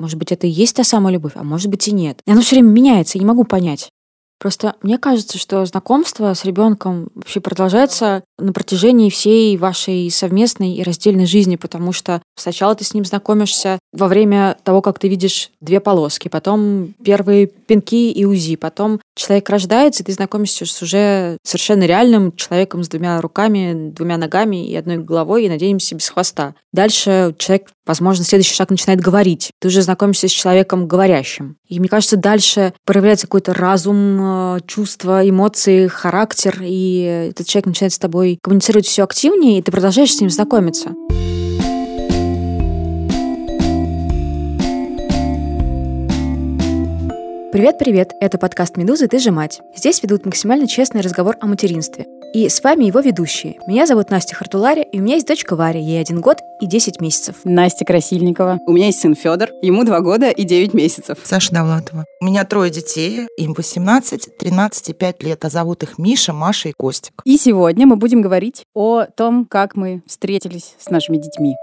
Может быть, это и есть та самая любовь, а может быть и нет. И оно все время меняется, я не могу понять. Просто мне кажется, что знакомство с ребенком вообще продолжается на протяжении всей вашей совместной и раздельной жизни, потому что сначала ты с ним знакомишься во время того, как ты видишь две полоски, потом первые пинки и УЗИ, потом человек рождается, и ты знакомишься с уже совершенно реальным человеком с двумя руками, двумя ногами и одной головой, и, надеемся, без хвоста. Дальше человек, возможно, следующий шаг начинает говорить. Ты уже знакомишься с человеком говорящим. И мне кажется, дальше проявляется какой-то разум, э, чувства, эмоции, характер, и этот человек начинает с тобой коммуницировать все активнее, и ты продолжаешь с ним знакомиться. Привет-привет, это подкаст «Медузы. Ты же мать». Здесь ведут максимально честный разговор о материнстве. И с вами его ведущие. Меня зовут Настя Хартулари, и у меня есть дочка Варя, ей один год и 10 месяцев. Настя Красильникова. У меня есть сын Федор, ему два года и 9 месяцев. Саша Давлатова. У меня трое детей, им 18, 13 и 5 лет, а зовут их Миша, Маша и Костик. И сегодня мы будем говорить о том, как мы встретились с нашими детьми.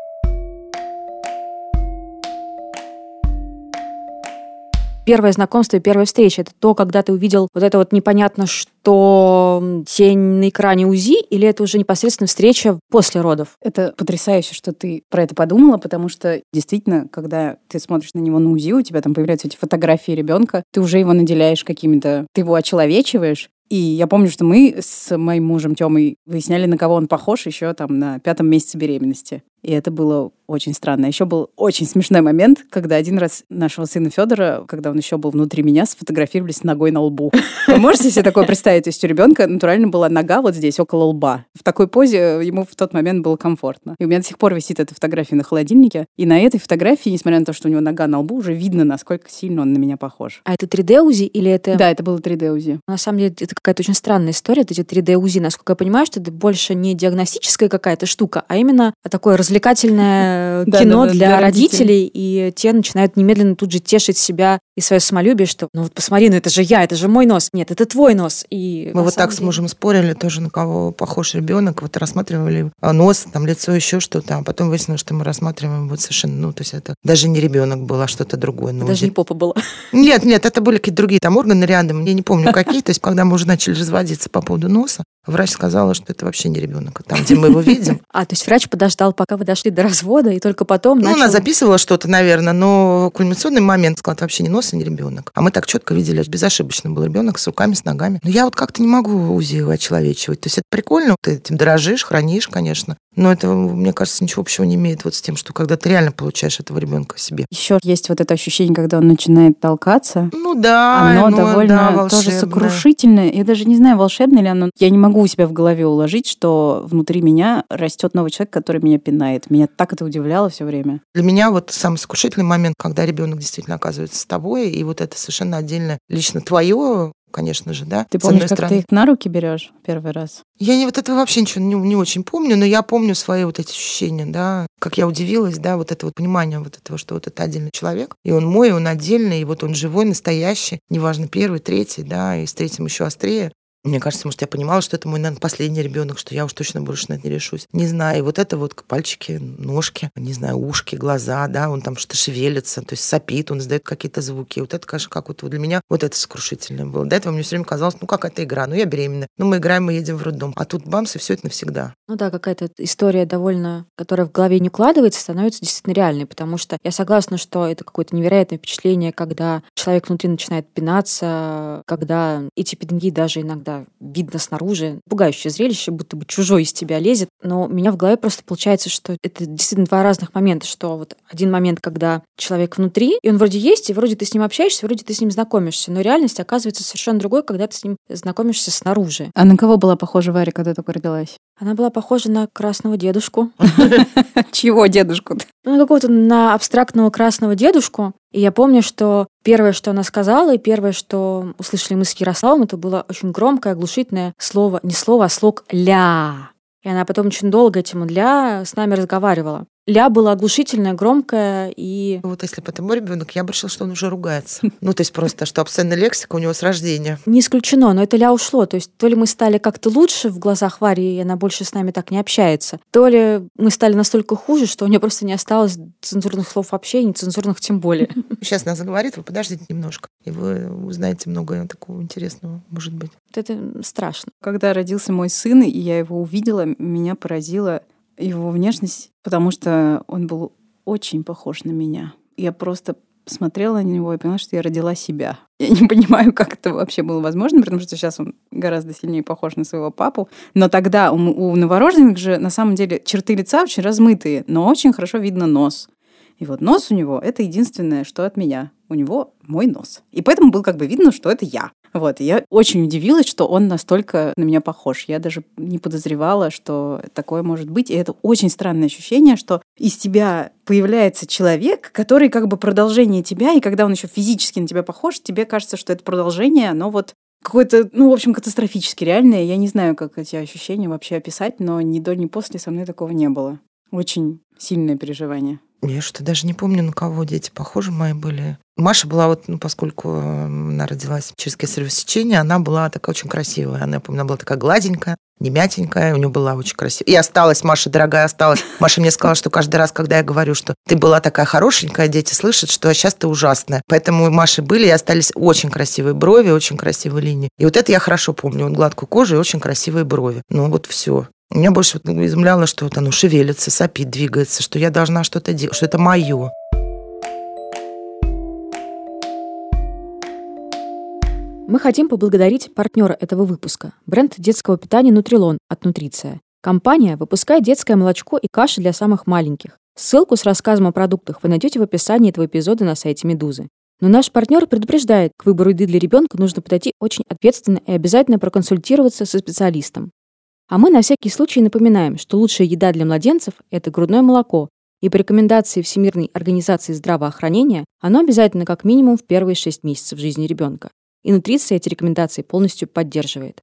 Первое знакомство и первая встреча. Это то, когда ты увидел вот это вот непонятно что тень на экране УЗИ, или это уже непосредственно встреча после родов? Это потрясающе, что ты про это подумала, потому что действительно, когда ты смотришь на него на УЗИ, у тебя там появляются эти фотографии ребенка, ты уже его наделяешь какими-то, ты его очеловечиваешь, и я помню, что мы с моим мужем Тёмой выясняли, на кого он похож еще там на пятом месяце беременности. И это было очень странно. Еще был очень смешной момент, когда один раз нашего сына Федора, когда он еще был внутри меня, сфотографировали с ногой на лбу. Вы можете себе такое представить? То есть у ребенка натурально была нога вот здесь, около лба. В такой позе ему в тот момент было комфортно. И у меня до сих пор висит эта фотография на холодильнике. И на этой фотографии, несмотря на то, что у него нога на лбу, уже видно, насколько сильно он на меня похож. А это 3D УЗИ или это... Да, это было 3D УЗИ. На самом деле, это какая-то очень странная история, эти 3D УЗИ. Насколько я понимаю, что это больше не диагностическая какая-то штука, а именно такое развлекательное кино для родителей, и те начинают немедленно тут же тешить себя и свое самолюбие, что ну вот посмотри, ну это же я, это же мой нос. Нет, это твой нос. И Мы вот так деле... с мужем спорили тоже, на кого похож ребенок. Вот рассматривали а, нос, там лицо, еще что-то. А потом выяснилось, что мы рассматриваем вот совершенно, ну, то есть это даже не ребенок был, а что-то другое. Ну, даже не попа была. Нет, нет, это были какие-то другие там органы рядом. Я не помню, какие. То есть когда мы уже начали разводиться по поводу носа, Врач сказала, что это вообще не ребенок, там, где мы его видим. А, то есть врач подождал, пока вы дошли до развода, и только потом Ну, она записывала что-то, наверное, но кульминационный момент это вообще не нос и не ребенок. А мы так четко видели, безошибочно был ребенок с руками, с ногами. Но я вот как-то не могу УЗИ очеловечивать. То есть это прикольно, ты этим дорожишь, хранишь, конечно. Но это, мне кажется, ничего общего не имеет вот с тем, что когда ты реально получаешь этого ребенка себе. Еще есть вот это ощущение, когда он начинает толкаться. Ну да, оно ну, довольно да, тоже сокрушительное. Я даже не знаю, волшебное ли оно. Я не могу у себя в голове уложить, что внутри меня растет новый человек, который меня пинает. Меня так это удивляло все время. Для меня вот самый сокрушительный момент, когда ребенок действительно оказывается с тобой, и вот это совершенно отдельно лично твое конечно же, да. Ты помнишь, как стороны. ты их на руки берешь первый раз? Я не вот этого вообще ничего не, не очень помню, но я помню свои вот эти ощущения, да, как я удивилась, да, вот это вот понимание вот этого, что вот это отдельный человек, и он мой, и он отдельный, и вот он живой, настоящий, неважно, первый, третий, да, и с третьим еще острее. Мне кажется, может, я понимала, что это мой, наверное, последний ребенок, что я уж точно больше на это не решусь. Не знаю. И вот это вот пальчики, ножки, не знаю, ушки, глаза, да, он там что-то шевелится, то есть сопит, он издает какие-то звуки. Вот это, конечно, как вот для меня вот это сокрушительное было. До этого мне все время казалось, ну как это игра, ну я беременна, ну мы играем, мы едем в роддом. А тут бамс, и все это навсегда. Ну да, какая-то история довольно, которая в голове не укладывается, становится действительно реальной, потому что я согласна, что это какое-то невероятное впечатление, когда человек внутри начинает пинаться, когда эти пинги даже иногда видно снаружи. Пугающее зрелище, будто бы чужой из тебя лезет. Но у меня в голове просто получается, что это действительно два разных момента, что вот один момент, когда человек внутри, и он вроде есть, и вроде ты с ним общаешься, вроде ты с ним знакомишься, но реальность оказывается совершенно другой, когда ты с ним знакомишься снаружи. А на кого была похожа Варя, когда только родилась? Она была похожа на красного дедушку. Чего дедушку-то? Ну, на какого-то на абстрактного красного дедушку. И я помню, что первое, что она сказала, и первое, что услышали мы с Ярославом, это было очень громкое, оглушительное слово, не слово, а слог «ля». И она потом очень долго этим «ля» с нами разговаривала. Ля было оглушительное, громкое и... Вот если бы это мой ребенок, я бы решила, что он уже ругается. Ну, то есть просто, что обсценная лексика у него с рождения. Не исключено, но это ля ушло. То есть то ли мы стали как-то лучше в глазах Вари, и она больше с нами так не общается, то ли мы стали настолько хуже, что у нее просто не осталось цензурных слов вообще, и нецензурных тем более. Сейчас она заговорит, вы подождите немножко, и вы узнаете много такого интересного, может быть. Это страшно. Когда родился мой сын, и я его увидела, меня поразила его внешность, потому что он был очень похож на меня. Я просто смотрела на него и поняла, что я родила себя. Я не понимаю, как это вообще было возможно, потому что сейчас он гораздо сильнее похож на своего папу. Но тогда у, у новорожденных же на самом деле черты лица очень размытые, но очень хорошо видно нос. И вот нос у него — это единственное, что от меня. У него мой нос. И поэтому было как бы видно, что это я. Вот, я очень удивилась, что он настолько на меня похож. Я даже не подозревала, что такое может быть. И это очень странное ощущение, что из тебя появляется человек, который как бы продолжение тебя, и когда он еще физически на тебя похож, тебе кажется, что это продолжение, но вот какое-то, ну, в общем, катастрофически реальное. Я не знаю, как эти ощущения вообще описать, но ни до, ни после со мной такого не было. Очень сильное переживание. Я что-то даже не помню, на кого дети похожи мои были. Маша была вот, ну, поскольку она родилась через кесарево сечение, она была такая очень красивая. Она, я помню, она была такая гладенькая, не мятенькая, у нее была очень красивая. И осталась, Маша, дорогая, осталась. Маша мне сказала, что каждый раз, когда я говорю, что ты была такая хорошенькая, дети слышат, что сейчас ты ужасная. Поэтому у Маши были и остались очень красивые брови, очень красивые линии. И вот это я хорошо помню. Вот гладкую кожу и очень красивые брови. Ну вот все. Меня больше изумляло, что вот оно шевелится, сопит, двигается, что я должна что-то делать, что это мое. Мы хотим поблагодарить партнера этого выпуска – бренд детского питания «Нутрилон» от «Нутриция». Компания выпускает детское молочко и каши для самых маленьких. Ссылку с рассказом о продуктах вы найдете в описании этого эпизода на сайте «Медузы». Но наш партнер предупреждает, к выбору еды для ребенка нужно подойти очень ответственно и обязательно проконсультироваться со специалистом. А мы на всякий случай напоминаем, что лучшая еда для младенцев – это грудное молоко, и по рекомендации Всемирной организации здравоохранения оно обязательно как минимум в первые 6 месяцев жизни ребенка. И нутриция эти рекомендации полностью поддерживает.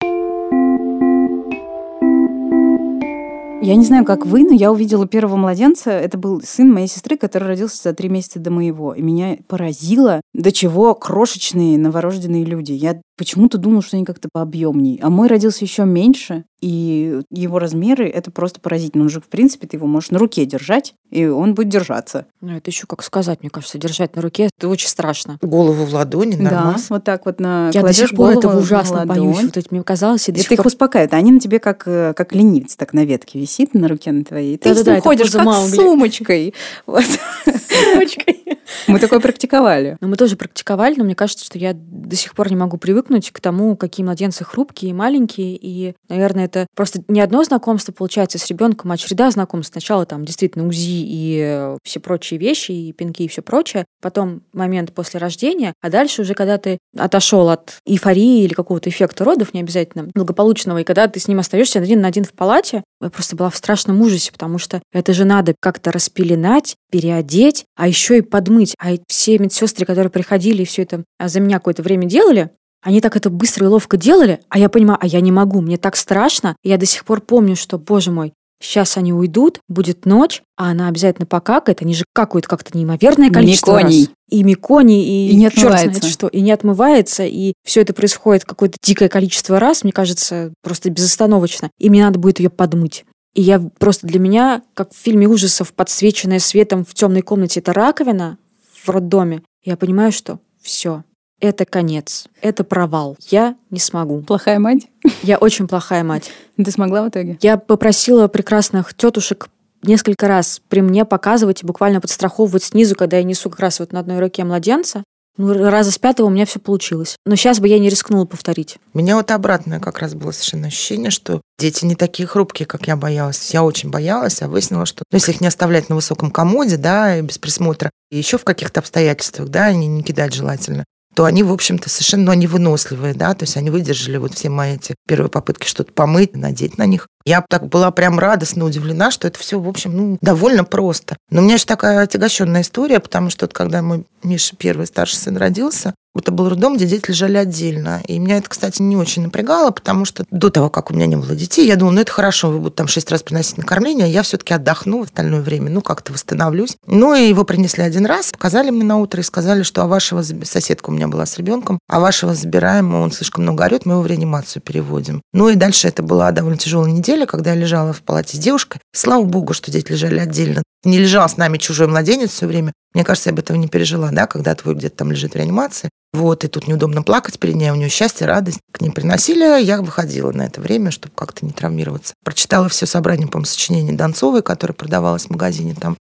Я не знаю, как вы, но я увидела первого младенца. Это был сын моей сестры, который родился за три месяца до моего. И меня поразило, до чего крошечные новорожденные люди. Я почему-то думала, что они как-то пообъемнее. А мой родился еще меньше, и его размеры это просто поразительно. Он же, в принципе, ты его можешь на руке держать, и он будет держаться. Ну, это еще как сказать, мне кажется, держать на руке, это очень страшно. Голову в ладони, нормально. Да, вот так вот на Я до сих пор голову этого ужасно на боюсь. ладонь. Вот это мне казалось, и сих ты их пор... успокаивает. Они на тебе как, э, как ленивец, так на ветке висит на руке на твоей. Ты ним это ходишь как с сумочкой. Вот. Сумочкой. Мы такое практиковали. Ну, мы тоже практиковали, но мне кажется, что я до сих пор не могу привыкнуть к тому, какие младенцы хрупкие и маленькие. И, наверное, это просто не одно знакомство получается с ребенком, а череда знакомств. Сначала там действительно УЗИ и э, все прочие вещи, и пинки и все прочее. Потом момент после рождения, а дальше уже, когда ты отошел от эйфории или какого-то эффекта родов, не обязательно благополучного, и когда ты с ним остаешься один на один в палате, я просто была в страшном ужасе, потому что это же надо как-то распеленать, переодеть, а еще и подмыть. А все медсестры, которые приходили и все это за меня какое-то время делали, они так это быстро и ловко делали, а я понимаю, а я не могу, мне так страшно. И я до сих пор помню, что, боже мой, сейчас они уйдут, будет ночь, а она обязательно покакает, они же какают как-то неимоверное количество Меконий. раз. И меконий, и, И не чёрт знает что, и не отмывается, и все это происходит какое-то дикое количество раз, мне кажется, просто безостановочно. И мне надо будет ее подмыть. И я просто для меня, как в фильме ужасов, подсвеченная светом в темной комнате, это раковина в роддоме, я понимаю, что все, это конец, это провал. Я не смогу. Плохая мать. Я очень плохая мать. Ты смогла в итоге? Я попросила прекрасных тетушек несколько раз при мне показывать и буквально подстраховывать снизу, когда я несу как раз вот на одной руке младенца. Ну, раза с пятого у меня все получилось. Но сейчас бы я не рискнула повторить. У меня вот обратное как раз было совершенно ощущение, что дети не такие хрупкие, как я боялась. Я очень боялась, а выяснила, что ну, если их не оставлять на высоком комоде, да, и без присмотра, и еще в каких-то обстоятельствах, да, не, не кидать желательно, то они, в общем-то, совершенно ну, они выносливые, да, то есть они выдержали вот все мои эти первые попытки что-то помыть, надеть на них. Я так была прям радостно удивлена, что это все, в общем, ну, довольно просто. Но у меня же такая отягощенная история, потому что вот когда мой Миша, первый старший сын, родился, это был роддом, где дети лежали отдельно. И меня это, кстати, не очень напрягало, потому что до того, как у меня не было детей, я думала, ну это хорошо, вы будете там шесть раз приносить на кормление, а я все-таки отдохну в остальное время, ну как-то восстановлюсь. Ну и его принесли один раз, показали мне на утро и сказали, что а вашего соседка у меня была с ребенком, а вашего забираем, он слишком много орет, мы его в реанимацию переводим. Ну и дальше это была довольно тяжелая неделя, недели, когда я лежала в палате с девушкой, слава богу, что дети лежали отдельно. Не лежал с нами чужой младенец все время. Мне кажется, я бы этого не пережила, да, когда твой где-то там лежит в реанимации. Вот, и тут неудобно плакать перед ней, у нее счастье, радость. К ней приносили, я выходила на это время, чтобы как-то не травмироваться. Прочитала все собрание, по-моему, сочинений Донцовой, которое продавалось в магазине там.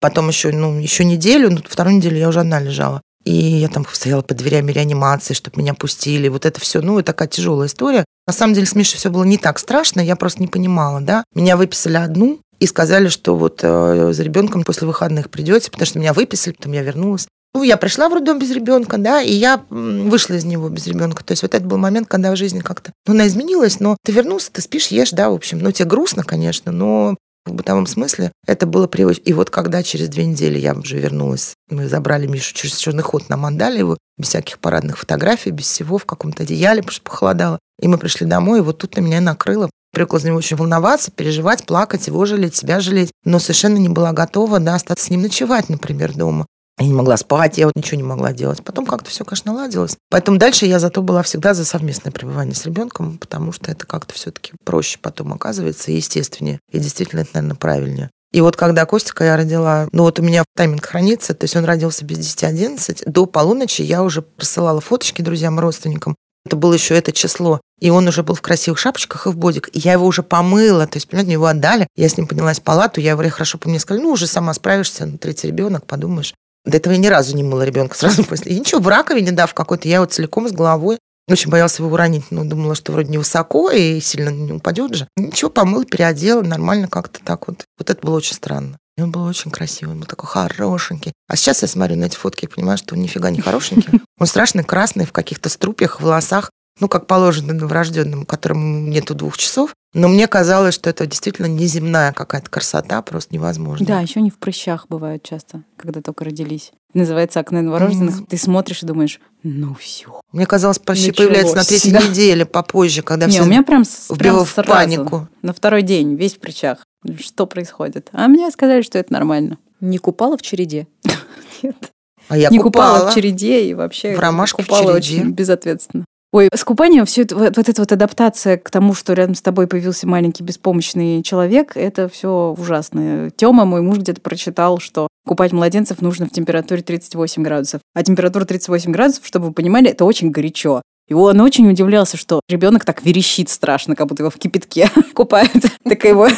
Потом еще, ну, еще неделю, ну, вторую неделю я уже одна лежала. И я там стояла под дверями реанимации, чтобы меня пустили. Вот это все, ну, такая тяжелая история. На самом деле с Мишей все было не так страшно, я просто не понимала, да. Меня выписали одну, и сказали, что вот э, за ребенком после выходных придете, потому что меня выписали, потом я вернулась. Ну, я пришла в роддом без ребенка, да, и я вышла из него без ребенка. То есть вот это был момент, когда в жизни как-то, ну, она изменилась, но ты вернулся, ты спишь, ешь, да, в общем. Ну, тебе грустно, конечно, но в бытовом смысле это было привычно. И вот когда через две недели я уже вернулась, мы забрали Мишу через черный ход на Мандалееву, без всяких парадных фотографий, без всего, в каком-то одеяле, потому что похолодало. И мы пришли домой, и вот тут на меня накрыло. Привыкла за него очень волноваться, переживать, плакать, его жалеть, себя жалеть. Но совершенно не была готова да, остаться с ним ночевать, например, дома. Я не могла спать, я вот ничего не могла делать. Потом как-то все, конечно, наладилось. Поэтому дальше я зато была всегда за совместное пребывание с ребенком, потому что это как-то все-таки проще потом оказывается и естественнее. И действительно, это, наверное, правильнее. И вот когда Костика я родила, ну вот у меня тайминг хранится, то есть он родился без 10-11, до полуночи я уже присылала фоточки друзьям родственникам. Это было еще это число. И он уже был в красивых шапочках и в бодик. И я его уже помыла. То есть, понимаете, его отдали. Я с ним поднялась в палату. Я его хорошо помню. Сказали, ну, уже сама справишься. Ну, третий ребенок, подумаешь. До этого я ни разу не мыла ребенка сразу после. И ничего, в раковине, да, в какой-то. Я его целиком с головой. Очень боялся его уронить, но думала, что вроде невысоко и сильно не упадет же. Ничего, помыл, переодела, нормально как-то так вот. Вот это было очень странно. И он был очень красивый, он был такой хорошенький. А сейчас я смотрю на эти фотки и понимаю, что он нифига не хорошенький. Он страшный, красный, в каких-то струпьях, волосах ну, как положено новорожденному, которому нету двух часов. Но мне казалось, что это действительно неземная какая-то красота, просто невозможно. Да, еще не в прыщах бывают часто, когда только родились. Называется окно новорожденных. Mm. Ты смотришь и думаешь, ну все. Мне казалось, почти появляется на третьей да. неделе попозже, когда не, все у меня прям, прям в сразу, панику. На второй день, весь в прыщах. Что происходит? А мне сказали, что это нормально. Не купала в череде? Нет. А я не купала, купала в череде и вообще в ромашку купала в череде. очень безответственно. Ой, с купанием все это, вот, вот эта вот адаптация к тому, что рядом с тобой появился маленький беспомощный человек, это все ужасно. Тёма, мой муж, где-то прочитал, что купать младенцев нужно в температуре 38 градусов. А температура 38 градусов, чтобы вы понимали, это очень горячо. И он очень удивлялся, что ребенок так верещит страшно, как будто его в кипятке купают. Так его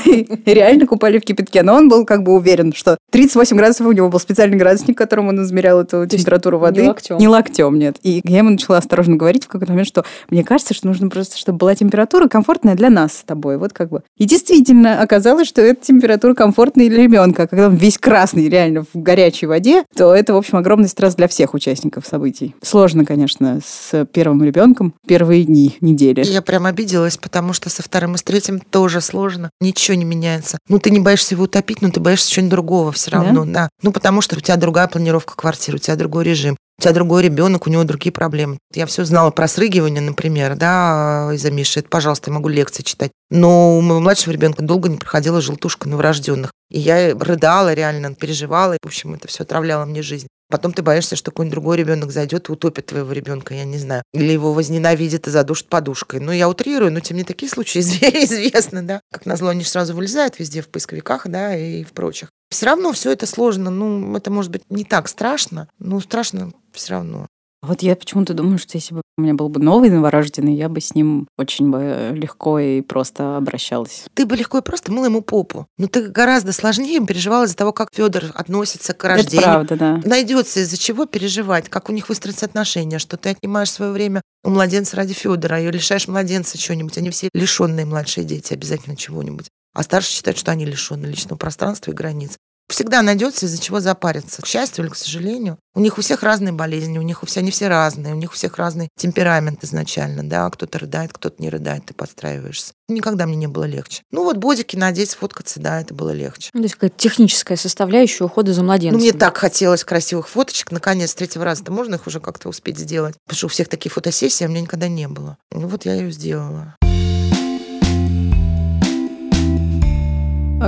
реально купали в кипятке. Но он был как бы уверен, что 38 градусов у него был специальный градусник, которым он измерял эту температуру воды. Не локтем. Не локтем, нет. И я ему начала осторожно говорить в какой-то момент, что мне кажется, что нужно просто, чтобы была температура комфортная для нас с тобой. Вот как бы. И действительно оказалось, что эта температура комфортная для ребенка. Когда он весь красный реально в горячей воде, то это, в общем, огромный стресс для всех участников событий. Сложно, конечно, с первым ребенком ребенком первые дни, недели. Я прям обиделась, потому что со вторым и с третьим тоже сложно. Ничего не меняется. Ну, ты не боишься его утопить, но ты боишься чего-нибудь другого все равно. Да? да. Ну, потому что у тебя другая планировка квартиры, у тебя другой режим. У тебя другой ребенок, у него другие проблемы. Я все знала про срыгивание, например, да, из-за Миши. Это, пожалуйста, я могу лекции читать. Но у моего младшего ребенка долго не проходила желтушка новорожденных. И я рыдала реально, переживала. В общем, это все отравляло мне жизнь. Потом ты боишься, что какой-нибудь другой ребенок зайдет и утопит твоего ребенка, я не знаю. Или его возненавидит и задушит подушкой. Ну, я утрирую, но тем не такие случаи известны, да. Как назло, они сразу вылезают везде в поисковиках, да, и в прочих. Все равно все это сложно. Ну, это может быть не так страшно, но страшно все равно. Вот я почему-то думаю, что если бы у меня был бы новый новорожденный, я бы с ним очень бы легко и просто обращалась. Ты бы легко и просто мыла ему попу. Но ты гораздо сложнее переживала из-за того, как Федор относится к рождению. Это правда, да. Найдется из-за чего переживать, как у них выстроятся отношения, что ты отнимаешь свое время у младенца ради Федора, и лишаешь младенца чего-нибудь. Они все лишенные младшие дети, обязательно чего-нибудь. А старшие считают, что они лишены личного пространства и границ всегда найдется из-за чего запариться. К счастью или к сожалению. У них у всех разные болезни, у них у всех, они все разные, у них у всех разный темперамент изначально, да, кто-то рыдает, кто-то не рыдает, ты подстраиваешься. Никогда мне не было легче. Ну вот бодики надеть, сфоткаться, да, это было легче. Ну, то есть какая-то техническая составляющая ухода за младенцем. Ну мне так хотелось красивых фоточек, наконец, третьего раза-то можно их уже как-то успеть сделать. Потому что у всех такие фотосессии, а у меня никогда не было. Ну вот я ее сделала.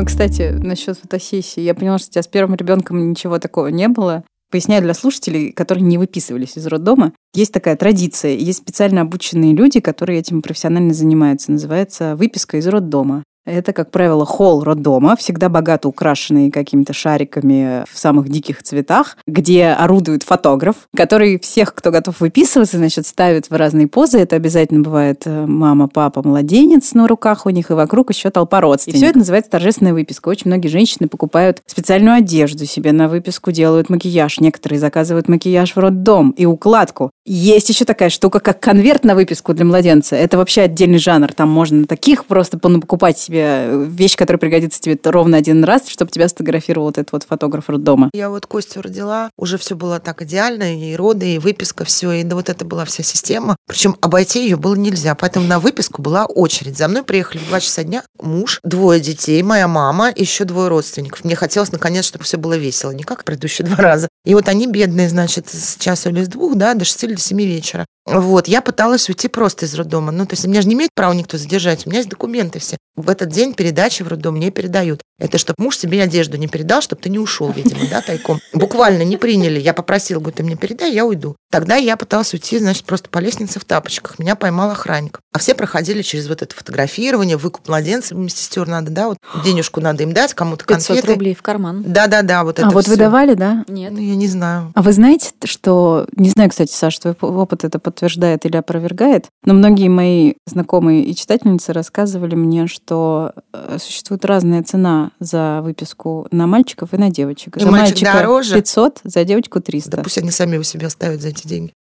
Кстати, насчет фотосессии. Я поняла, что у тебя с первым ребенком ничего такого не было. Поясняю для слушателей, которые не выписывались из роддома. Есть такая традиция, есть специально обученные люди, которые этим профессионально занимаются. Называется выписка из роддома. Это, как правило, холл роддома, всегда богато украшенный какими-то шариками в самых диких цветах, где орудует фотограф, который всех, кто готов выписываться, значит, ставит в разные позы. Это обязательно бывает э, мама, папа, младенец на руках у них, и вокруг еще толпа родственников. И все это называется торжественная выписка. Очень многие женщины покупают специальную одежду себе на выписку, делают макияж. Некоторые заказывают макияж в роддом и укладку. Есть еще такая штука, как конверт на выписку для младенца. Это вообще отдельный жанр. Там можно таких просто покупать себе вещь, которая пригодится тебе ровно один раз, чтобы тебя сфотографировал вот этот вот фотограф роддома. Я вот Костю родила, уже все было так идеально, и роды, и выписка, все, и да, вот это была вся система. Причем обойти ее было нельзя, поэтому на выписку была очередь. За мной приехали в 2 часа дня муж, двое детей, моя мама, еще двое родственников. Мне хотелось, наконец, чтобы все было весело, не как предыдущие два раза. И вот они бедные, значит, с часа или с двух, да, до шести или до семи вечера. Вот, я пыталась уйти просто из роддома. Ну, то есть меня же не имеет права никто задержать. У меня есть документы все. В этот день передачи в роддом мне передают. Это чтобы муж себе одежду не передал, чтобы ты не ушел, видимо, да, тайком. Буквально не приняли. Я попросила, говорю, ты мне передай, я уйду. Тогда я пыталась уйти, значит, просто по лестнице в тапочках. Меня поймал охранник. А все проходили через вот это фотографирование, выкуп младенцев, медсестер надо, да, вот денежку надо им дать, кому-то конфеты. 500 рублей в карман. Да-да-да, вот это А вот всё. вы давали, да? Нет. Ну, я не знаю. А вы знаете, что... Не знаю, кстати, Саш, твой опыт это подтверждает или опровергает, но многие мои знакомые и читательницы рассказывали мне, что э, существует разная цена за выписку на мальчиков и на девочек. И за мальчик мальчика дороже? 500, за девочку 300. Да пусть они сами у себя оставят за эти деньги.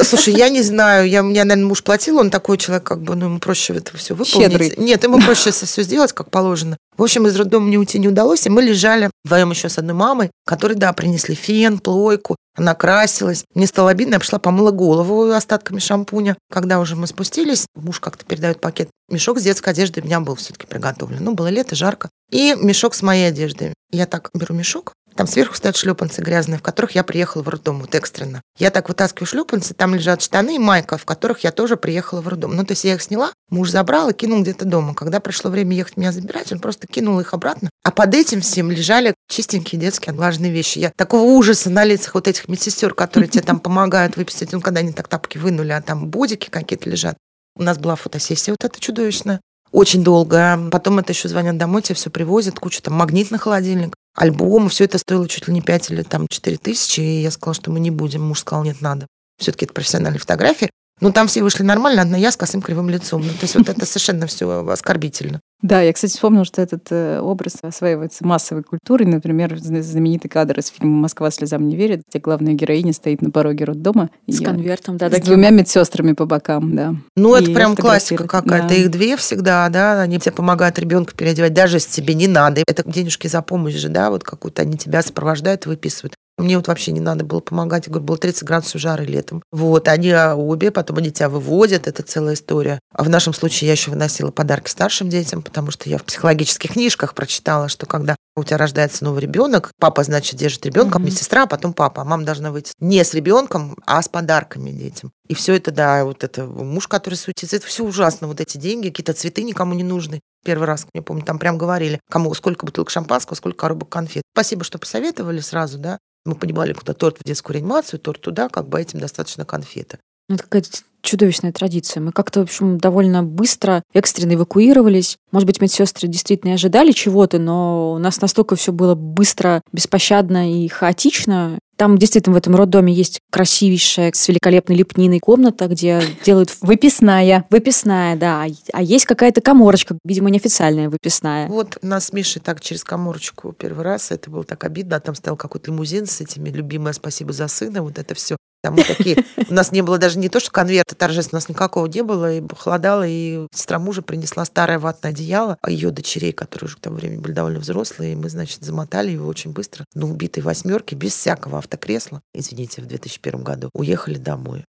Слушай, я не знаю, я, мне, наверное, муж платил, он такой человек, как бы, ну, ему проще это все выполнить. Щедрый. Нет, ему проще все сделать, как положено. В общем, из роддома мне уйти не удалось, и мы лежали вдвоем еще с одной мамой, которой, да, принесли фен, плойку, она красилась. Мне стало обидно, я пошла помыла голову остатками шампуня. Когда уже мы спустились, муж как-то передает пакет. Мешок с детской одеждой у меня был все-таки приготовлен. Ну, было лето, жарко. И мешок с моей одеждой. Я так беру мешок, там сверху стоят шлепанцы грязные, в которых я приехала в роддом, вот экстренно. Я так вытаскиваю шлепанцы, там лежат штаны и майка, в которых я тоже приехала в роддом. Ну, то есть я их сняла, муж забрал и кинул где-то дома. Когда пришло время ехать меня забирать, он просто кинул их обратно. А под этим всем лежали чистенькие детские отглаженные вещи. Я такого ужаса на лицах вот этих медсестер, которые тебе там помогают выписать, ну, когда они так тапки вынули, а там бодики какие-то лежат. У нас была фотосессия вот эта чудовищная. Очень долго. Потом это еще звонят домой, тебе все привозят, кучу там магнит на холодильник альбом, все это стоило чуть ли не 5 или там 4 тысячи, и я сказала, что мы не будем. Муж сказал, нет, надо. Все-таки это профессиональные фотографии. Ну, там все вышли нормально, одна я с косым кривым лицом. Ну, то есть вот это совершенно все оскорбительно. Да, я, кстати, вспомнила, что этот э, образ осваивается массовой культурой. Например, зна- знаменитый кадр из фильма «Москва слезам не верит», где главная героиня стоит на пороге роддома С и, конвертом, да, с таким. двумя медсестрами по бокам, да. Ну, это И прям классика какая-то. Да. Их две всегда, да, они тебе помогают ребенка переодевать, даже если тебе не надо. Это денежки за помощь же, да, вот какую-то они тебя сопровождают, выписывают. Мне вот вообще не надо было помогать. Я говорю, было 30 градусов жары летом. Вот, они а, обе, потом они тебя выводят, это целая история. А в нашем случае я еще выносила подарки старшим детям, потому что я в психологических книжках прочитала, что когда у тебя рождается новый ребенок, папа, значит, держит ребенка, Мгм. медсестра, а потом папа. А мама должна выйти не с ребенком, а с подарками детям. И все это, да, вот это муж, который суетится, это все ужасно. Вот эти деньги, какие-то цветы никому не нужны. Первый раз, я помню, там прям говорили, кому сколько бутылок шампанского, сколько коробок конфет. Спасибо, что посоветовали сразу, да. Мы понимали, куда торт в детскую реанимацию, торт туда, как бы этим достаточно конфеты. Ну, Это какая-то чудовищная традиция. Мы как-то, в общем, довольно быстро, экстренно эвакуировались. Может быть, медсестры действительно ожидали чего-то, но у нас настолько все было быстро, беспощадно и хаотично. Там действительно в этом роддоме есть красивейшая, с великолепной лепниной комната, где делают Выписная. выписная, да. А есть какая-то коморочка, видимо, неофициальная выписная. Вот нас с Мишей так через коморочку первый раз, это было так обидно, а там стоял какой-то лимузин с этими «любимое спасибо за сына», вот это все. Там такие, у нас не было даже не то, что конверта торжественного, у нас никакого не было, и холодало, и сестра мужа принесла старое ватное одеяло, а ее дочерей, которые уже к тому времени были довольно взрослые, и мы, значит, замотали его очень быстро на убитой восьмерке, без всякого автокресла, извините, в 2001 году, уехали домой.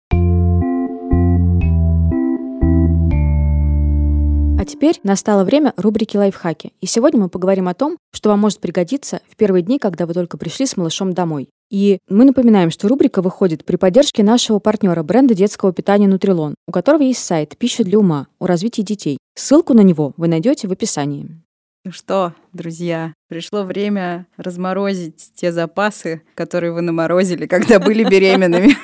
А теперь настало время рубрики «Лайфхаки». И сегодня мы поговорим о том, что вам может пригодиться в первые дни, когда вы только пришли с малышом домой. И мы напоминаем, что рубрика выходит при поддержке нашего партнера бренда детского питания «Нутрилон», у которого есть сайт «Пища для ума» о развитии детей. Ссылку на него вы найдете в описании. Ну что, друзья, пришло время разморозить те запасы, которые вы наморозили, когда были беременными.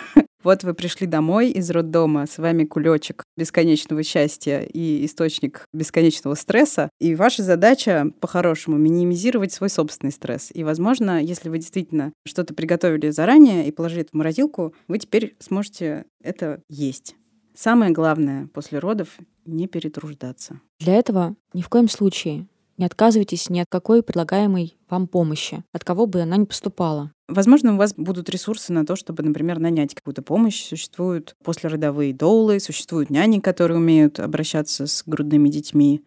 Вот вы пришли домой из роддома, с вами кулечек бесконечного счастья и источник бесконечного стресса. И ваша задача, по-хорошему, минимизировать свой собственный стресс. И, возможно, если вы действительно что-то приготовили заранее и положили это в морозилку, вы теперь сможете это есть. Самое главное после родов — не перетруждаться. Для этого ни в коем случае не отказывайтесь ни от какой предлагаемой вам помощи, от кого бы она ни поступала. Возможно, у вас будут ресурсы на то, чтобы, например, нанять какую-то помощь. Существуют послеродовые доулы, существуют няни, которые умеют обращаться с грудными детьми.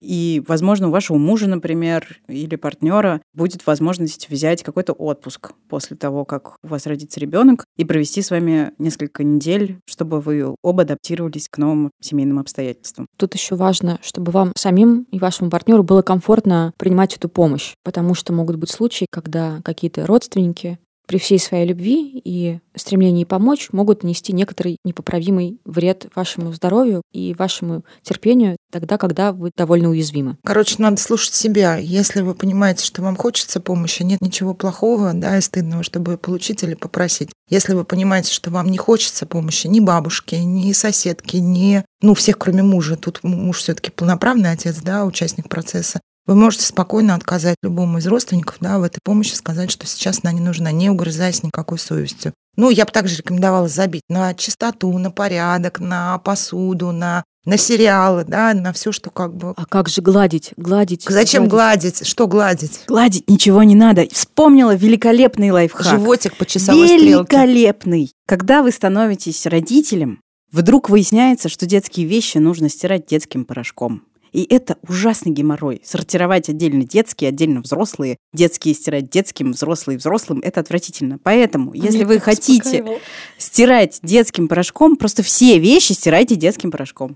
И, возможно, у вашего мужа, например, или партнера будет возможность взять какой-то отпуск после того, как у вас родится ребенок, и провести с вами несколько недель, чтобы вы оба адаптировались к новым семейным обстоятельствам. Тут еще важно, чтобы вам самим и вашему партнеру было комфортно принимать эту помощь, потому что могут быть случаи, когда какие-то родственники при всей своей любви и стремлении помочь могут нанести некоторый непоправимый вред вашему здоровью и вашему терпению тогда, когда вы довольно уязвимы. Короче, надо слушать себя. Если вы понимаете, что вам хочется помощи, нет ничего плохого да, и стыдного, чтобы получить или попросить. Если вы понимаете, что вам не хочется помощи ни бабушки, ни соседки, ни ну, всех, кроме мужа. Тут муж все-таки полноправный отец, да, участник процесса. Вы можете спокойно отказать любому из родственников да, в этой помощи, сказать, что сейчас она не нужна, не угрызаясь никакой совестью. Ну, я бы также рекомендовала забить на чистоту, на порядок, на посуду, на на сериалы, да, на все, что как бы. А как же гладить? Гладить. Зачем гладить? гладить? Что гладить? Гладить ничего не надо. Вспомнила великолепный лайфхак. Животик по часовой Великолепный. Стрелке. Когда вы становитесь родителем, вдруг выясняется, что детские вещи нужно стирать детским порошком. И это ужасный геморрой. Сортировать отдельно детские, отдельно взрослые, детские стирать детским, взрослые взрослым, это отвратительно. Поэтому, а если вы хотите стирать детским порошком, просто все вещи стирайте детским порошком.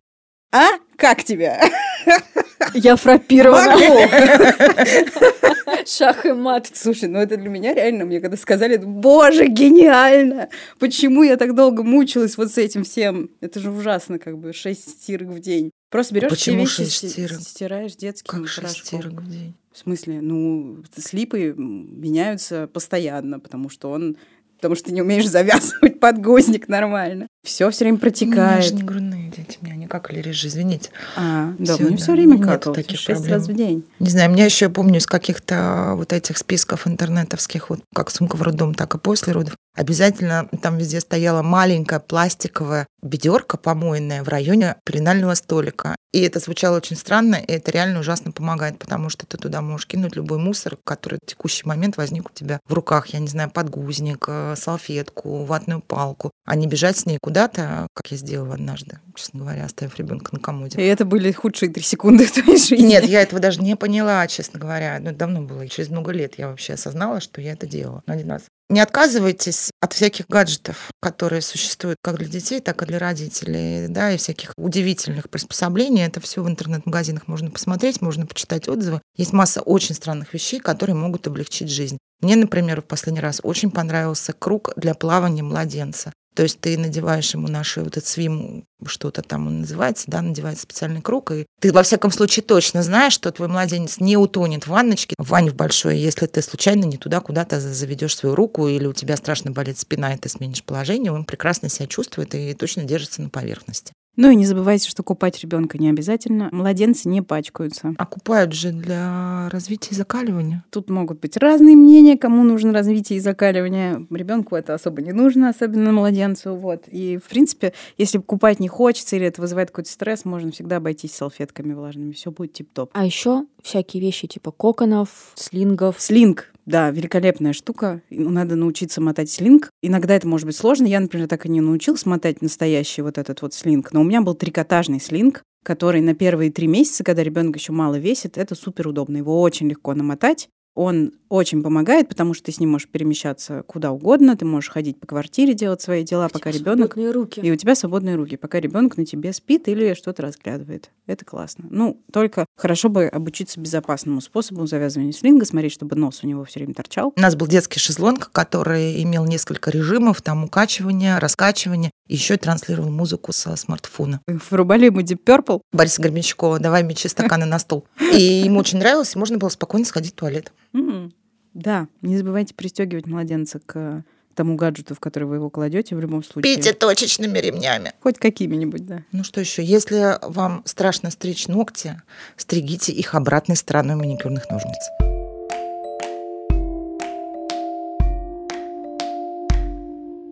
А? Как тебя? Я фрапирована. Шах и мат. Слушай, ну это для меня реально, мне когда сказали, боже, гениально! Почему я так долго мучилась вот с этим всем? Это же ужасно, как бы, шесть стирок в день. Просто берешь Почему все вещи, стирок? стираешь детским Как шесть стирок в день? В смысле? Ну, слипы меняются постоянно, потому что он потому что ты не умеешь завязывать подгузник нормально. Все все время протекает. Ну, у меня же не грудные дети, меня не какали режи, извините. А, да, всё, мне все время какал, таких шесть проблем. раз в день. Не знаю, меня еще, я помню, из каких-то вот этих списков интернетовских, вот как сумка в роддом, так и после родов, обязательно там везде стояла маленькая пластиковая ведерко помойное в районе пеленального столика. И это звучало очень странно, и это реально ужасно помогает, потому что ты туда можешь кинуть любой мусор, который в текущий момент возник у тебя в руках. Я не знаю, подгузник, э, салфетку, ватную палку, а не бежать с ней куда-то, как я сделала однажды, честно говоря, оставив ребенка на комоде. И это были худшие три секунды в твоей жизни. Нет, я этого даже не поняла, честно говоря. Ну, давно было, и через много лет я вообще осознала, что я это делала. Один раз. Не отказывайтесь от всяких гаджетов, которые существуют как для детей, так и для родителей, да, и всяких удивительных приспособлений. Это все в интернет-магазинах можно посмотреть, можно почитать отзывы. Есть масса очень странных вещей, которые могут облегчить жизнь. Мне, например, в последний раз очень понравился круг для плавания младенца. То есть ты надеваешь ему наш вот этот свим, что-то там он называется, да, надевается специальный круг, и ты во всяком случае точно знаешь, что твой младенец не утонет в ванночке, в ванне в большой, если ты случайно не туда куда-то заведешь свою руку, или у тебя страшно болит спина, и ты сменишь положение, он прекрасно себя чувствует и точно держится на поверхности. Ну и не забывайте, что купать ребенка не обязательно. Младенцы не пачкаются. А купают же для развития и закаливания. Тут могут быть разные мнения, кому нужно развитие и закаливание. Ребенку это особо не нужно, особенно младенцу. Вот. И, в принципе, если купать не хочется или это вызывает какой-то стресс, можно всегда обойтись салфетками влажными. Все будет тип-топ. А еще всякие вещи типа коконов, слингов. Слинг да, великолепная штука. Надо научиться мотать слинг. Иногда это может быть сложно. Я, например, так и не научилась мотать настоящий вот этот вот слинг. Но у меня был трикотажный слинг, который на первые три месяца, когда ребенок еще мало весит, это супер удобно. Его очень легко намотать. Он очень помогает, потому что ты с ним можешь перемещаться куда угодно, ты можешь ходить по квартире, делать свои дела, у пока ребенок. руки. И у тебя свободные руки, пока ребенок на тебе спит или что-то разглядывает. Это классно. Ну, только хорошо бы обучиться безопасному способу завязывания слинга, смотреть, чтобы нос у него все время торчал. У нас был детский шезлонг, который имел несколько режимов, там укачивания, раскачивания, еще транслировал музыку со смартфона. Врубали ему Deep Purple. Бориса Гермичкова, давай мечи стаканы на стол. И ему очень нравилось, и можно было спокойно сходить в туалет. Да, не забывайте пристегивать младенца к тому гаджету, в который вы его кладете в любом случае. Пейте точечными ремнями. Хоть какими-нибудь, да. Ну что еще? Если вам страшно стричь ногти, стригите их обратной стороной маникюрных ножниц.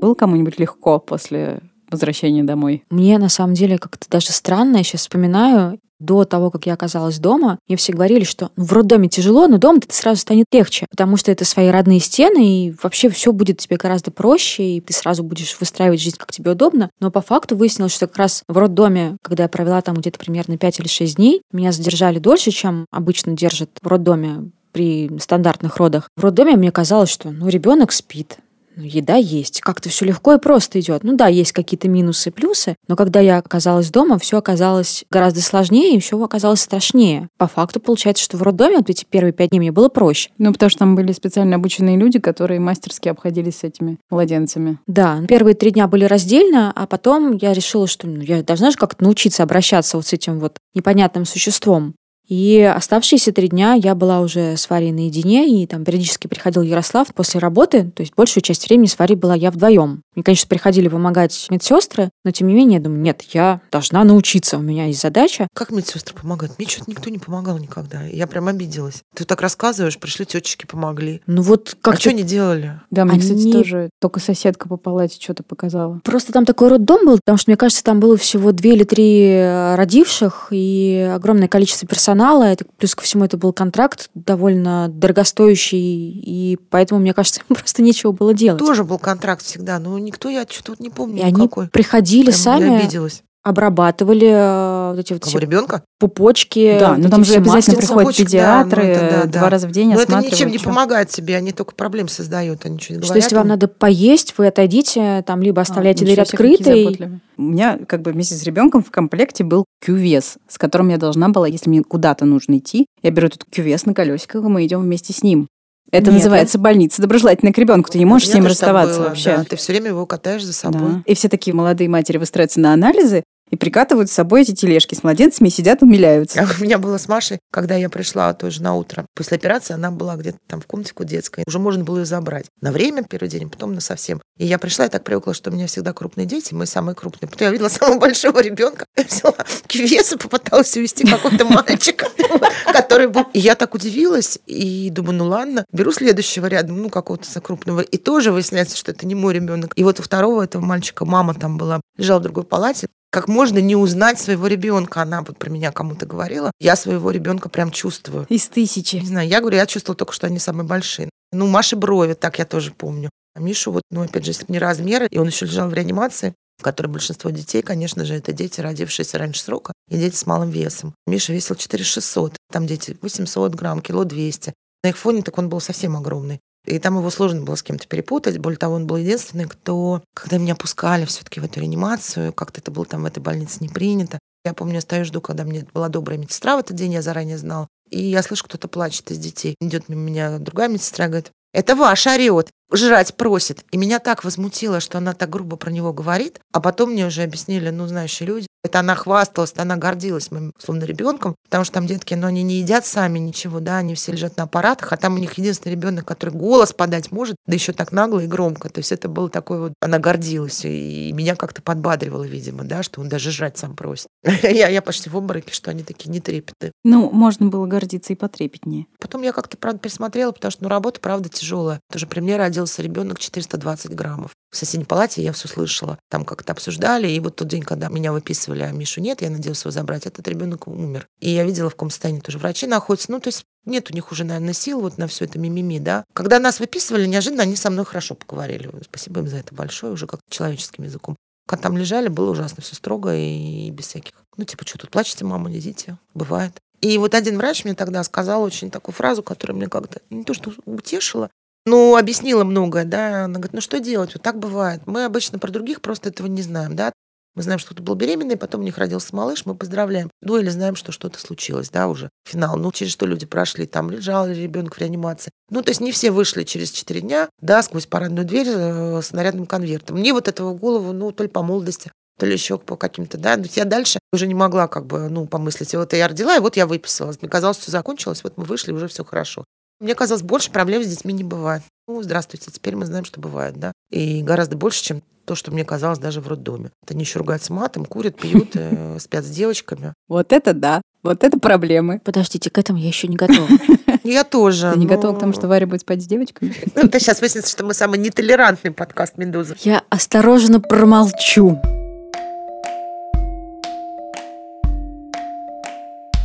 Было кому-нибудь легко после возвращения домой? Мне на самом деле как-то даже странно, я сейчас вспоминаю, до того, как я оказалась дома, мне все говорили, что ну, в роддоме тяжело, но дома это сразу станет легче, потому что это свои родные стены, и вообще все будет тебе гораздо проще, и ты сразу будешь выстраивать жизнь, как тебе удобно. Но по факту выяснилось, что как раз в роддоме, когда я провела там где-то примерно 5 или 6 дней, меня задержали дольше, чем обычно держат в роддоме при стандартных родах. В роддоме мне казалось, что ну, ребенок спит, еда есть. Как-то все легко и просто идет. Ну да, есть какие-то минусы и плюсы, но когда я оказалась дома, все оказалось гораздо сложнее и все оказалось страшнее. По факту получается, что в роддоме вот эти первые пять дней мне было проще. Ну, потому что там были специально обученные люди, которые мастерски обходились с этими младенцами. Да, первые три дня были раздельно, а потом я решила, что ну, я должна же как-то научиться обращаться вот с этим вот непонятным существом. И оставшиеся три дня я была уже с Варей наедине, и там периодически приходил Ярослав после работы, то есть большую часть времени с Варей была я вдвоем. Мне, конечно, приходили помогать медсестры, но тем не менее, я думаю, нет, я должна научиться, у меня есть задача. Как медсестры помогают? Мне что-то никто не помогал никогда. Я прям обиделась. Ты так рассказываешь, пришли тетечки, помогли. Ну вот как А что они делали? Да, мне, Они- кстати, тоже только соседка по палате что-то показала. Просто там такой роддом был, потому что, мне кажется, там было всего две или три э, родивших и огромное количество персонала. Это, плюс ко всему это был контракт довольно дорогостоящий, и поэтому, мне кажется, им просто нечего было делать. Тоже был контракт всегда, но никто, я что-то вот не помню И они никакой. приходили Прям я сами, обиделась. обрабатывали э, вот эти вот Кого, все ребенка? пупочки. Да, вот но там же обязательно приходят Цепочек, да, ну педиатры это да, два да. раза в день Но это ничем не чё. помогает тебе, они только проблем создают, они ничего не Что говорят. если вам надо поесть, вы отойдите, там либо оставляйте А, дверь себе, открытой. У меня как бы вместе с ребенком в комплекте был кювес, с которым я должна была, если мне куда-то нужно идти, я беру этот кювес на колесиках, и мы идем вместе с ним. Это Нет, называется больница доброжелательная к ребенку. Ты не можешь с ним расставаться было, вообще. да. Ты все время его катаешь за собой. Да. И все такие молодые матери выстраиваются на анализы и прикатывают с собой эти тележки с младенцами и сидят, умиляются. А у меня было с Машей, когда я пришла тоже на утро. После операции она была где-то там в комнате детской. Уже можно было ее забрать. На время первый день, потом на совсем. И я пришла и так привыкла, что у меня всегда крупные дети, мы самые крупные. Потом я видела самого большого ребенка. Я взяла кювес и попыталась увести какого-то мальчика, который был... И я так удивилась и думаю, ну ладно, беру следующего рядом, ну какого-то крупного. И тоже выясняется, что это не мой ребенок. И вот у второго этого мальчика мама там была, лежала в другой палате, как можно не узнать своего ребенка? Она вот про меня кому-то говорила. Я своего ребенка прям чувствую. Из тысячи. Не знаю, я говорю, я чувствовала только, что они самые большие. Ну, Маши брови, так я тоже помню. А Мишу вот, ну, опять же, если бы не размеры, и он еще лежал в реанимации, в которой большинство детей, конечно же, это дети, родившиеся раньше срока, и дети с малым весом. Миша весил 4600, там дети 800 грамм, кило 200. На их фоне так он был совсем огромный. И там его сложно было с кем-то перепутать. Более того, он был единственный, кто, когда меня пускали все-таки в эту реанимацию, как-то это было там в этой больнице не принято. Я помню, я стою, жду, когда мне была добрая медсестра в этот день, я заранее знала. И я слышу, кто-то плачет из детей. Идет мимо меня другая медсестра, говорит, это ваш орет, жрать просит. И меня так возмутило, что она так грубо про него говорит. А потом мне уже объяснили, ну, знающие люди, это она хвасталась, она гордилась моим, словно, ребенком, потому что там детки, ну, они не едят сами ничего, да, они все лежат на аппаратах, а там у них единственный ребенок, который голос подать может, да еще так нагло и громко. То есть это было такое вот, она гордилась, и меня как-то подбадривала, видимо, да, что он даже жрать сам просит. Я, я почти в обмороке, что они такие не трепеты. Ну, можно было гордиться и потрепетнее. Потом я как-то, правда, пересмотрела, потому что, ну, работа, правда, тяжелая. Тоже при мне родился ребенок 420 граммов. В соседней палате я все слышала. Там как-то обсуждали. И вот тот день, когда меня выписывали, а Мишу нет, я надеялась его забрать, этот ребенок умер. И я видела, в каком состоянии тоже врачи находятся. Ну, то есть нет у них уже, наверное, сил вот на все это мимими, да. Когда нас выписывали, неожиданно они со мной хорошо поговорили. Спасибо им за это большое, уже как человеческим языком. Когда там лежали, было ужасно все строго и без всяких. Ну, типа, что тут плачете, мама, идите. Бывает. И вот один врач мне тогда сказал очень такую фразу, которая мне как-то не то что утешила, ну, объяснила многое, да. Она говорит, ну что делать, вот так бывает. Мы обычно про других просто этого не знаем, да. Мы знаем, что кто-то был беременный, потом у них родился малыш, мы поздравляем. Ну, или знаем, что что-то случилось, да, уже. Финал. Ну, через что люди прошли, там лежал ребенок в реанимации. Ну, то есть не все вышли через 4 дня, да, сквозь парадную дверь э, с нарядным конвертом. Мне вот этого голову, ну, то ли по молодости, то ли еще по каким-то, да. Я дальше уже не могла как бы, ну, помыслить. И вот я родила, и вот я выписалась. Мне казалось, все закончилось, вот мы вышли, уже все хорошо. Мне казалось, больше проблем с детьми не бывает. Ну, здравствуйте, теперь мы знаем, что бывает, да. И гораздо больше, чем то, что мне казалось даже в роддоме. Они еще ругаются матом, курят, пьют, э, спят с девочками. Вот это да. Вот это проблемы. Подождите, к этому я еще не готова. Я тоже. Ты не но- готова к тому, что Варя будет спать с девочками? Ну, это сейчас выяснится, что мы самый нетолерантный подкаст «Медуза». Я осторожно промолчу.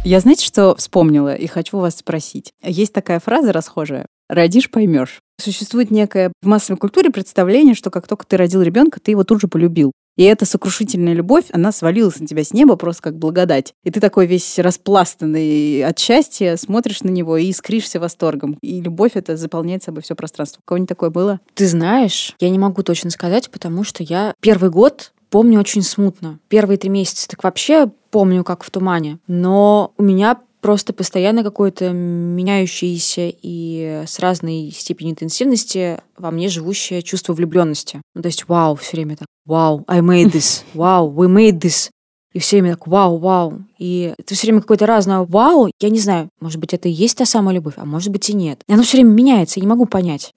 Я, знаете, что вспомнила и хочу вас спросить. Есть такая фраза расхожая. Родишь, поймешь. Существует некое в массовой культуре представление, что как только ты родил ребенка, ты его тут же полюбил. И эта сокрушительная любовь, она свалилась на тебя с неба просто как благодать. И ты такой весь распластанный от счастья, смотришь на него и искришься восторгом. И любовь это заполняет собой все пространство. У кого-нибудь такое было? Ты знаешь, я не могу точно сказать, потому что я первый год помню очень смутно. Первые три месяца так вообще помню, как в тумане. Но у меня просто постоянно какое-то меняющееся и с разной степенью интенсивности во мне живущее чувство влюбленности. Ну, то есть, вау, все время так, вау, I made this, вау, we made this. И все время так, вау, вау. И это все время какое-то разное вау. Я не знаю, может быть, это и есть та самая любовь, а может быть и нет. И оно все время меняется, я не могу понять.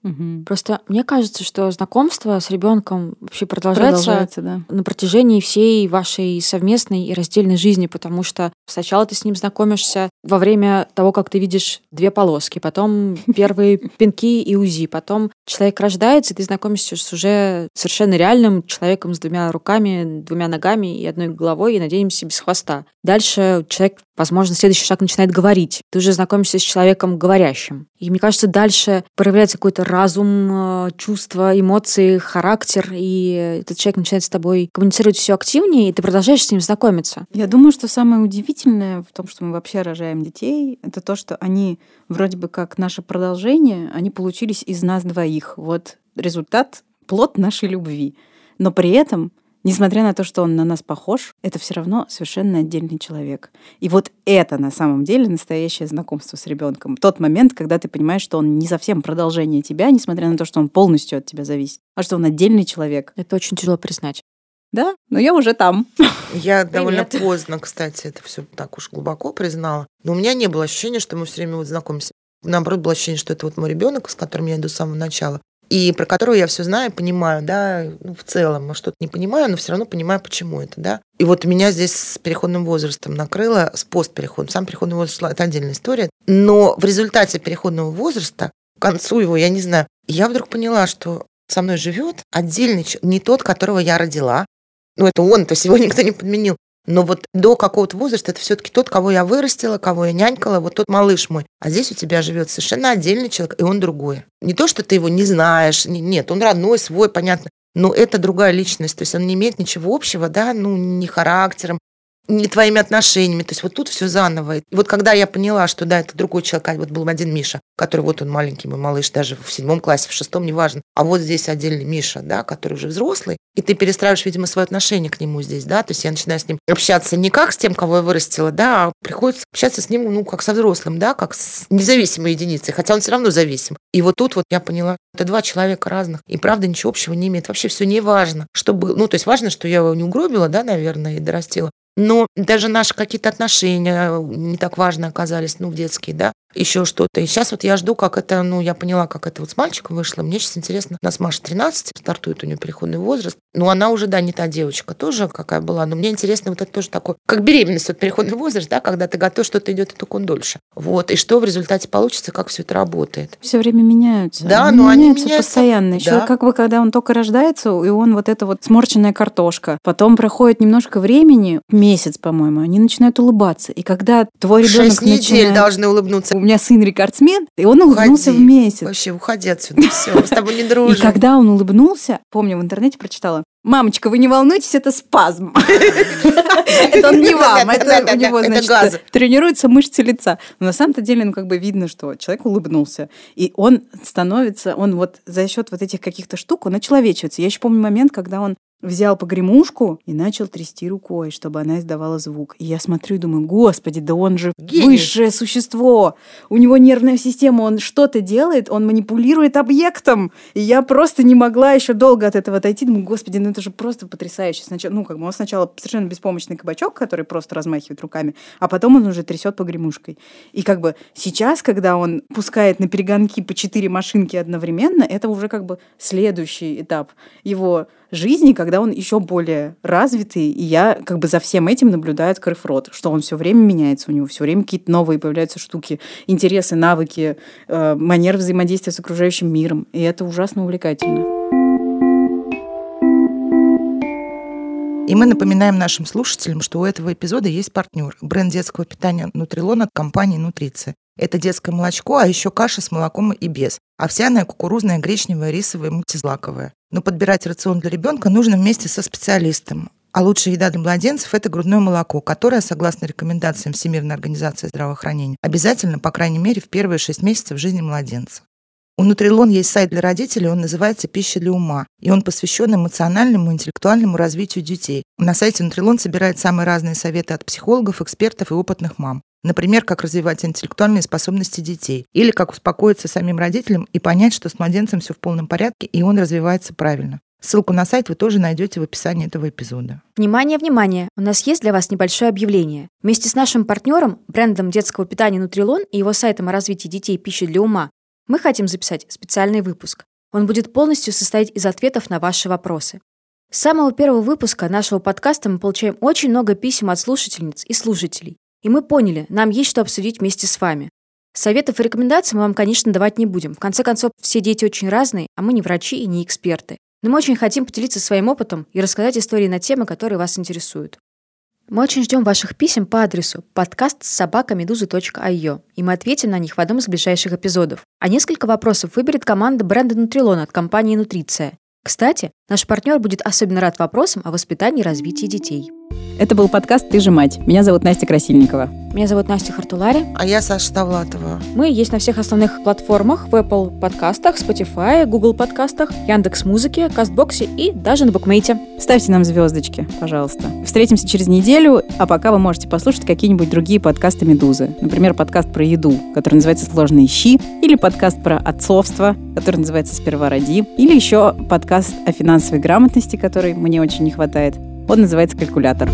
Просто мне кажется, что знакомство с ребенком вообще продолжается, Продолжается, да. на протяжении всей вашей совместной и раздельной жизни, потому что сначала ты с ним знакомишься во время того, как ты видишь две полоски, потом первые пинки и УЗИ, потом человек рождается, и ты знакомишься с уже совершенно реальным человеком с двумя руками, двумя ногами и одной головой, и, надеемся, без хвоста. Дальше человек, возможно, следующий шаг начинает говорить. Ты уже знакомишься с человеком говорящим. И мне кажется, дальше проявляется какой-то разум, э, чувства, эмоции, характер, и этот человек начинает с тобой коммуницировать все активнее, и ты продолжаешь с ним знакомиться. Я думаю, что самое удивительное в том, что мы вообще рожаем детей, это то, что они вроде бы как наше продолжение, они получились из нас двоих. Вот результат, плод нашей любви. Но при этом, несмотря на то, что он на нас похож, это все равно совершенно отдельный человек. И вот это на самом деле настоящее знакомство с ребенком. Тот момент, когда ты понимаешь, что он не совсем продолжение тебя, несмотря на то, что он полностью от тебя зависит, а что он отдельный человек. Это очень тяжело признать. Да, но я уже там. Я довольно Привет. поздно, кстати, это все так уж глубоко признала. Но у меня не было ощущения, что мы все время вот знакомимся. Наоборот, было ощущение, что это вот мой ребенок, с которым я иду с самого начала. И про которого я все знаю, понимаю, да, ну, в целом, что-то не понимаю, но все равно понимаю, почему это, да. И вот меня здесь с переходным возрастом накрыло, с постпереходным. Сам переходный возраст – это отдельная история. Но в результате переходного возраста, к концу его, я не знаю, я вдруг поняла, что со мной живет отдельный человек, не тот, которого я родила. Ну, это он, то есть его никто не подменил. Но вот до какого-то возраста это все-таки тот, кого я вырастила, кого я нянькала, вот тот малыш мой. А здесь у тебя живет совершенно отдельный человек, и он другой. Не то, что ты его не знаешь, не- нет, он родной, свой, понятно. Но это другая личность, то есть он не имеет ничего общего, да, ну, ни характером, не твоими отношениями. То есть вот тут все заново. И вот когда я поняла, что да, это другой человек, а вот был один Миша, который вот он маленький мой малыш, даже в седьмом классе, в шестом, неважно. А вот здесь отдельный Миша, да, который уже взрослый, и ты перестраиваешь, видимо, свое отношение к нему здесь, да, то есть я начинаю с ним общаться не как с тем, кого я вырастила, да, а приходится общаться с ним, ну, как со взрослым, да, как с независимой единицей, хотя он все равно зависим. И вот тут вот я поняла, это два человека разных, и правда ничего общего не имеет, вообще все не важно, что было, ну, то есть важно, что я его не угробила, да, наверное, и дорастила, но даже наши какие-то отношения не так важно оказались, ну, детские, да, еще что-то. И сейчас вот я жду, как это, ну, я поняла, как это вот с мальчиком вышло. Мне сейчас интересно. У нас Маша 13, стартует у нее переходный возраст. Ну, она уже, да, не та девочка тоже, какая была. Но мне интересно вот это тоже такое, как беременность, вот переходный возраст, да, когда ты готов, что-то идет, и только он дольше. Вот. И что в результате получится, как все это работает. Все время меняются. Да, но они меняются меняются, постоянно. Еще да. как бы, когда он только рождается, и он вот это вот сморченная картошка. Потом проходит немножко времени, месяц, по-моему, они начинают улыбаться. И когда твой ребенок Шесть недель начинает... должны улыбнуться. У меня сын рекордсмен, и он улыбнулся Уходи. в месяц. Вообще, уходи отсюда. Все, с тобой не И дружим. когда он улыбнулся, помню, в интернете прочитала, Мамочка, вы не волнуйтесь, это спазм. Это он не вам, это у него, значит, тренируются мышцы лица. Но на самом-то деле, ну, как бы видно, что человек улыбнулся. И он становится, он вот за счет вот этих каких-то штук, он очеловечивается. Я еще помню момент, когда он взял погремушку и начал трясти рукой, чтобы она издавала звук. И я смотрю и думаю, господи, да он же Гений. высшее существо. У него нервная система, он что-то делает, он манипулирует объектом. И я просто не могла еще долго от этого отойти. Думаю, господи, ну это же просто потрясающе. Сначала, ну, как бы он сначала совершенно беспомощный кабачок, который просто размахивает руками, а потом он уже трясет погремушкой. И как бы сейчас, когда он пускает на перегонки по четыре машинки одновременно, это уже как бы следующий этап его жизни, когда он еще более развитый, и я как бы за всем этим наблюдаю, открыв рот, что он все время меняется, у него все время какие-то новые появляются штуки, интересы, навыки, э, манер взаимодействия с окружающим миром, и это ужасно увлекательно. И мы напоминаем нашим слушателям, что у этого эпизода есть партнер – бренд детского питания «Нутрилон» от компании «Нутриция». Это детское молочко, а еще каша с молоком и без. Овсяная, кукурузная, гречневая, рисовая, мультизлаковая. Но подбирать рацион для ребенка нужно вместе со специалистом. А лучшая еда для младенцев – это грудное молоко, которое, согласно рекомендациям Всемирной организации здравоохранения, обязательно, по крайней мере, в первые шесть месяцев жизни младенца. У Нутрилон есть сайт для родителей, он называется «Пища для ума», и он посвящен эмоциональному и интеллектуальному развитию детей. На сайте Нутрилон собирает самые разные советы от психологов, экспертов и опытных мам. Например, как развивать интеллектуальные способности детей. Или как успокоиться самим родителям и понять, что с младенцем все в полном порядке, и он развивается правильно. Ссылку на сайт вы тоже найдете в описании этого эпизода. Внимание, внимание! У нас есть для вас небольшое объявление. Вместе с нашим партнером, брендом детского питания Нутрилон и его сайтом о развитии детей пищи для ума, мы хотим записать специальный выпуск. Он будет полностью состоять из ответов на ваши вопросы. С самого первого выпуска нашего подкаста мы получаем очень много писем от слушательниц и слушателей. И мы поняли, нам есть что обсудить вместе с вами. Советов и рекомендаций мы вам, конечно, давать не будем. В конце концов, все дети очень разные, а мы не врачи и не эксперты. Но мы очень хотим поделиться своим опытом и рассказать истории на темы, которые вас интересуют. Мы очень ждем ваших писем по адресу подкаст собакамедуза.io, и мы ответим на них в одном из ближайших эпизодов. А несколько вопросов выберет команда бренда Нутрилон от компании Нутриция. Кстати, наш партнер будет особенно рад вопросам о воспитании и развитии детей. Это был подкаст «Ты же мать». Меня зовут Настя Красильникова. Меня зовут Настя Хартулари. А я Саша Тавлатова. Мы есть на всех основных платформах в Apple подкастах, Spotify, Google подкастах, Яндекс Музыке, Кастбоксе и даже на Букмейте. Ставьте нам звездочки, пожалуйста. Встретимся через неделю, а пока вы можете послушать какие-нибудь другие подкасты «Медузы». Например, подкаст про еду, который называется «Сложные щи», или подкаст про отцовство, который называется «Сперва роди», или еще подкаст о финансовой грамотности, который мне очень не хватает. Он называется «Калькулятор».